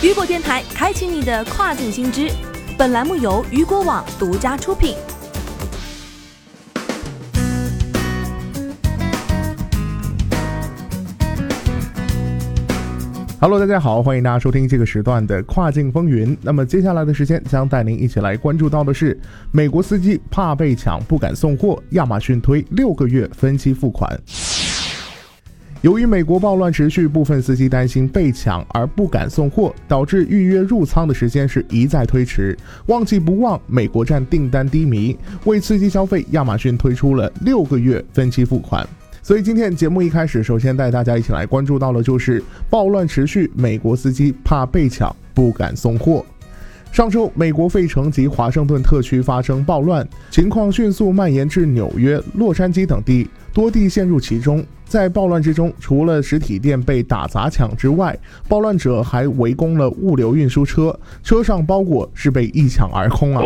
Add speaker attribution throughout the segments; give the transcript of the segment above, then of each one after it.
Speaker 1: 雨果电台开启你的跨境新知，本栏目由雨果网独家出品。
Speaker 2: Hello，大家好，欢迎大家收听这个时段的跨境风云。那么接下来的时间将带您一起来关注到的是，美国司机怕被抢不敢送货，亚马逊推六个月分期付款。由于美国暴乱持续，部分司机担心被抢而不敢送货，导致预约入仓的时间是一再推迟。旺季不旺，美国站订单低迷，为刺激消费，亚马逊推出了六个月分期付款。所以今天节目一开始，首先带大家一起来关注到的就是暴乱持续，美国司机怕被抢不敢送货。上周，美国费城及华盛顿特区发生暴乱，情况迅速蔓延至纽约、洛杉矶等地，多地陷入其中。在暴乱之中，除了实体店被打砸抢之外，暴乱者还围攻了物流运输车，车上包裹是被一抢而空啊！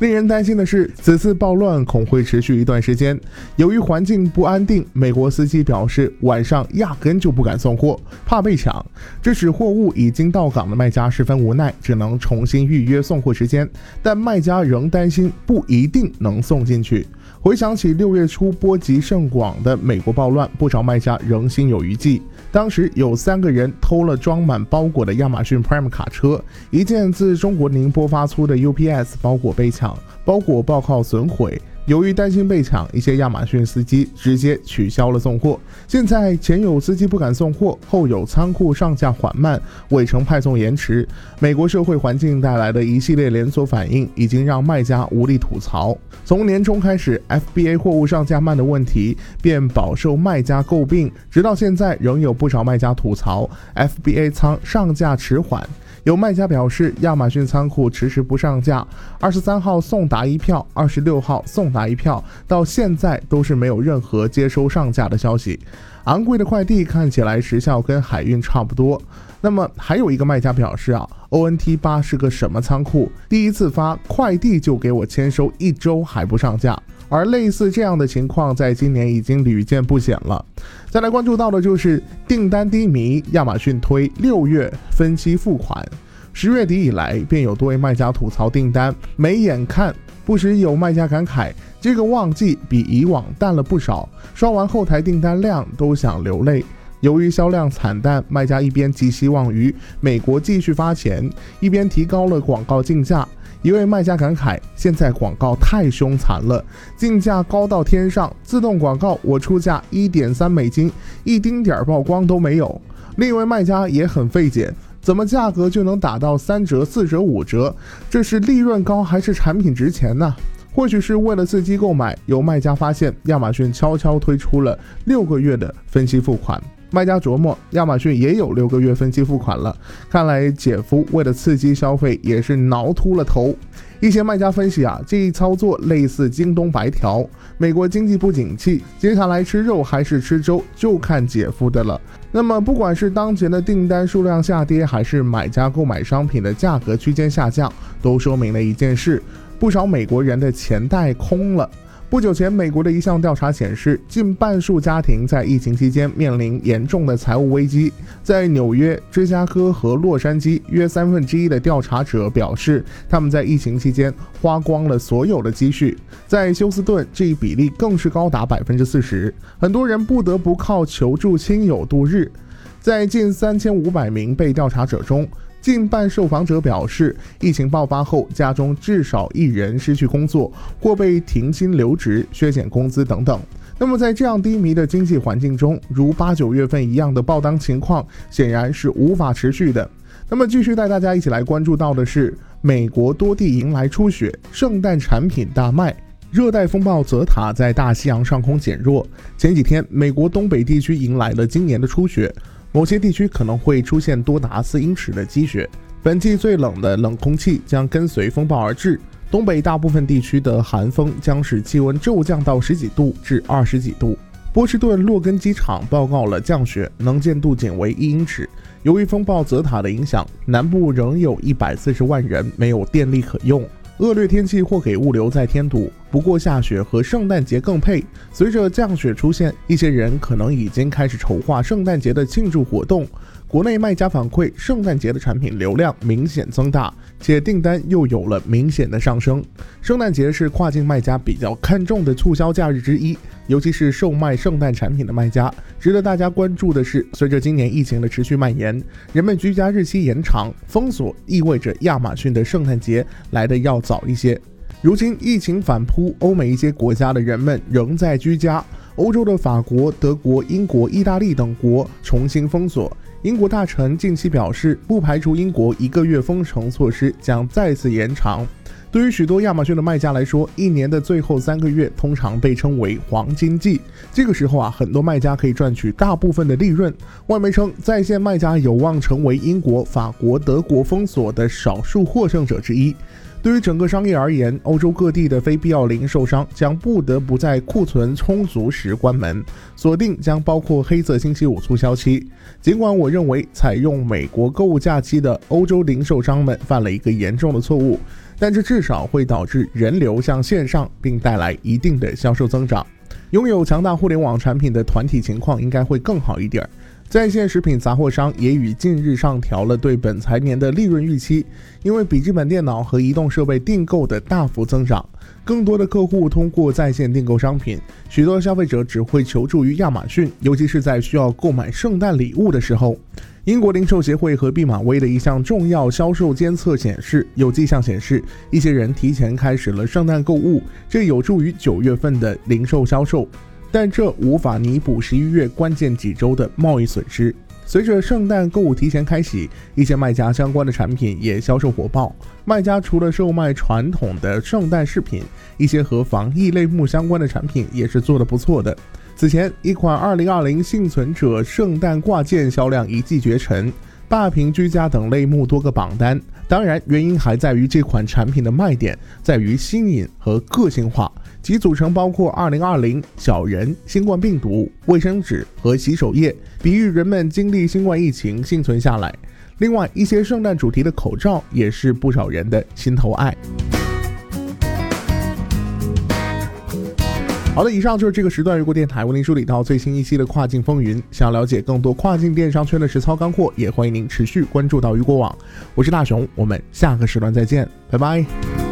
Speaker 2: 令人担心的是，此次暴乱恐会持续一段时间。由于环境不安定，美国司机表示晚上压根就不敢送货，怕被抢。这使货物已经到港的卖家十分无奈，只能重新预约送货时间。但卖家仍担心不一定能送进去。回想起六月初波及甚广的美国暴乱，不少卖家仍心有余悸。当时有三个人偷了装满包裹的亚马逊 Prime 卡车，一件自中国宁波发出的 UPS 包裹被抢，包裹报告损毁。由于担心被抢，一些亚马逊司机直接取消了送货。现在前有司机不敢送货，后有仓库上架缓慢，尾程派送延迟。美国社会环境带来的一系列连锁反应，已经让卖家无力吐槽。从年终开始，FBA 货物上架慢的问题便饱受卖家诟病，直到现在仍有不少卖家吐槽 FBA 仓上架迟缓。有卖家表示，亚马逊仓库迟迟不上架，二十三号送达一票，二十六号送达一票，到现在都是没有任何接收上架的消息。昂贵的快递看起来时效跟海运差不多。那么还有一个卖家表示啊，ONT 八是个什么仓库？第一次发快递就给我签收一周还不上架。而类似这样的情况，在今年已经屡见不鲜了。再来关注到的就是订单低迷，亚马逊推六月分期付款。十月底以来，便有多位卖家吐槽订单没眼看，不时有卖家感慨，这个旺季比以往淡了不少。刷完后台订单量都想流泪。由于销量惨淡，卖家一边寄希望于美国继续发钱，一边提高了广告竞价。一位卖家感慨：“现在广告太凶残了，竞价高到天上，自动广告我出价一点三美金，一丁点儿曝光都没有。”另一位卖家也很费解：“怎么价格就能打到三折、四折、五折？这是利润高还是产品值钱呢？”或许是为了刺激购买，有卖家发现亚马逊悄悄推出了六个月的分期付款。卖家琢磨，亚马逊也有六个月分期付款了，看来姐夫为了刺激消费也是挠秃了头。一些卖家分析啊，这一操作类似京东白条。美国经济不景气，接下来吃肉还是吃粥，就看姐夫的了。那么，不管是当前的订单数量下跌，还是买家购买商品的价格区间下降，都说明了一件事：不少美国人的钱袋空了。不久前，美国的一项调查显示，近半数家庭在疫情期间面临严重的财务危机。在纽约、芝加哥和洛杉矶，约三分之一的调查者表示，他们在疫情期间花光了所有的积蓄。在休斯顿，这一比例更是高达百分之四十，很多人不得不靠求助亲友度日。在近三千五百名被调查者中，近半受访者表示，疫情爆发后，家中至少一人失去工作，或被停薪留职、削减工资等等。那么，在这样低迷的经济环境中，如八九月份一样的爆单情况，显然是无法持续的。那么，继续带大家一起来关注到的是，美国多地迎来初雪，圣诞产品大卖。热带风暴泽塔在大西洋上空减弱，前几天，美国东北地区迎来了今年的初雪。某些地区可能会出现多达四英尺的积雪。本季最冷的冷空气将跟随风暴而至，东北大部分地区的寒风将使气温骤降到十几度至二十几度。波士顿洛根机场报告了降雪，能见度仅为一英尺。由于风暴泽塔的影响，南部仍有一百四十万人没有电力可用。恶劣天气或给物流再添堵，不过下雪和圣诞节更配。随着降雪出现，一些人可能已经开始筹划圣诞节的庆祝活动。国内卖家反馈，圣诞节的产品流量明显增大，且订单又有了明显的上升。圣诞节是跨境卖家比较看重的促销假日之一，尤其是售卖圣诞产品的卖家。值得大家关注的是，随着今年疫情的持续蔓延，人们居家日期延长，封锁意味着亚马逊的圣诞节来的要早一些。如今疫情反扑，欧美一些国家的人们仍在居家。欧洲的法国、德国、英国、意大利等国重新封锁。英国大臣近期表示，不排除英国一个月封城措施将再次延长。对于许多亚马逊的卖家来说，一年的最后三个月通常被称为黄金季。这个时候啊，很多卖家可以赚取大部分的利润。外媒称，在线卖家有望成为英国、法国、德国封锁的少数获胜者之一。对于整个商业而言，欧洲各地的非必要零售商将不得不在库存充足时关门，锁定将包括黑色星期五促销期。尽管我认为采用美国购物假期的欧洲零售商们犯了一个严重的错误，但这至少会导致人流向线上，并带来一定的销售增长。拥有强大互联网产品的团体情况应该会更好一点儿。在线食品杂货商也于近日上调了对本财年的利润预期，因为笔记本电脑和移动设备订购的大幅增长，更多的客户通过在线订购商品，许多消费者只会求助于亚马逊，尤其是在需要购买圣诞礼物的时候。英国零售协会和毕马威的一项重要销售监测显示，有迹象显示一些人提前开始了圣诞购物，这有助于九月份的零售销售。但这无法弥补十一月关键几周的贸易损失。随着圣诞购物提前开启，一些卖家相关的产品也销售火爆。卖家除了售卖传统的圣诞饰品，一些和防疫类目相关的产品也是做得不错的。此前，一款2020幸存者圣诞挂件销量一骑绝尘，霸屏居家等类目多个榜单。当然，原因还在于这款产品的卖点在于新颖和个性化。其组成包括2020小人、新冠病毒、卫生纸和洗手液，比喻人们经历新冠疫情幸存下来。另外，一些圣诞主题的口罩也是不少人的心头爱。好的，以上就是这个时段如果电台为您梳理到最新一期的跨境风云。想了解更多跨境电商圈的实操干货，也欢迎您持续关注到雨果网。我是大熊，我们下个时段再见，拜拜。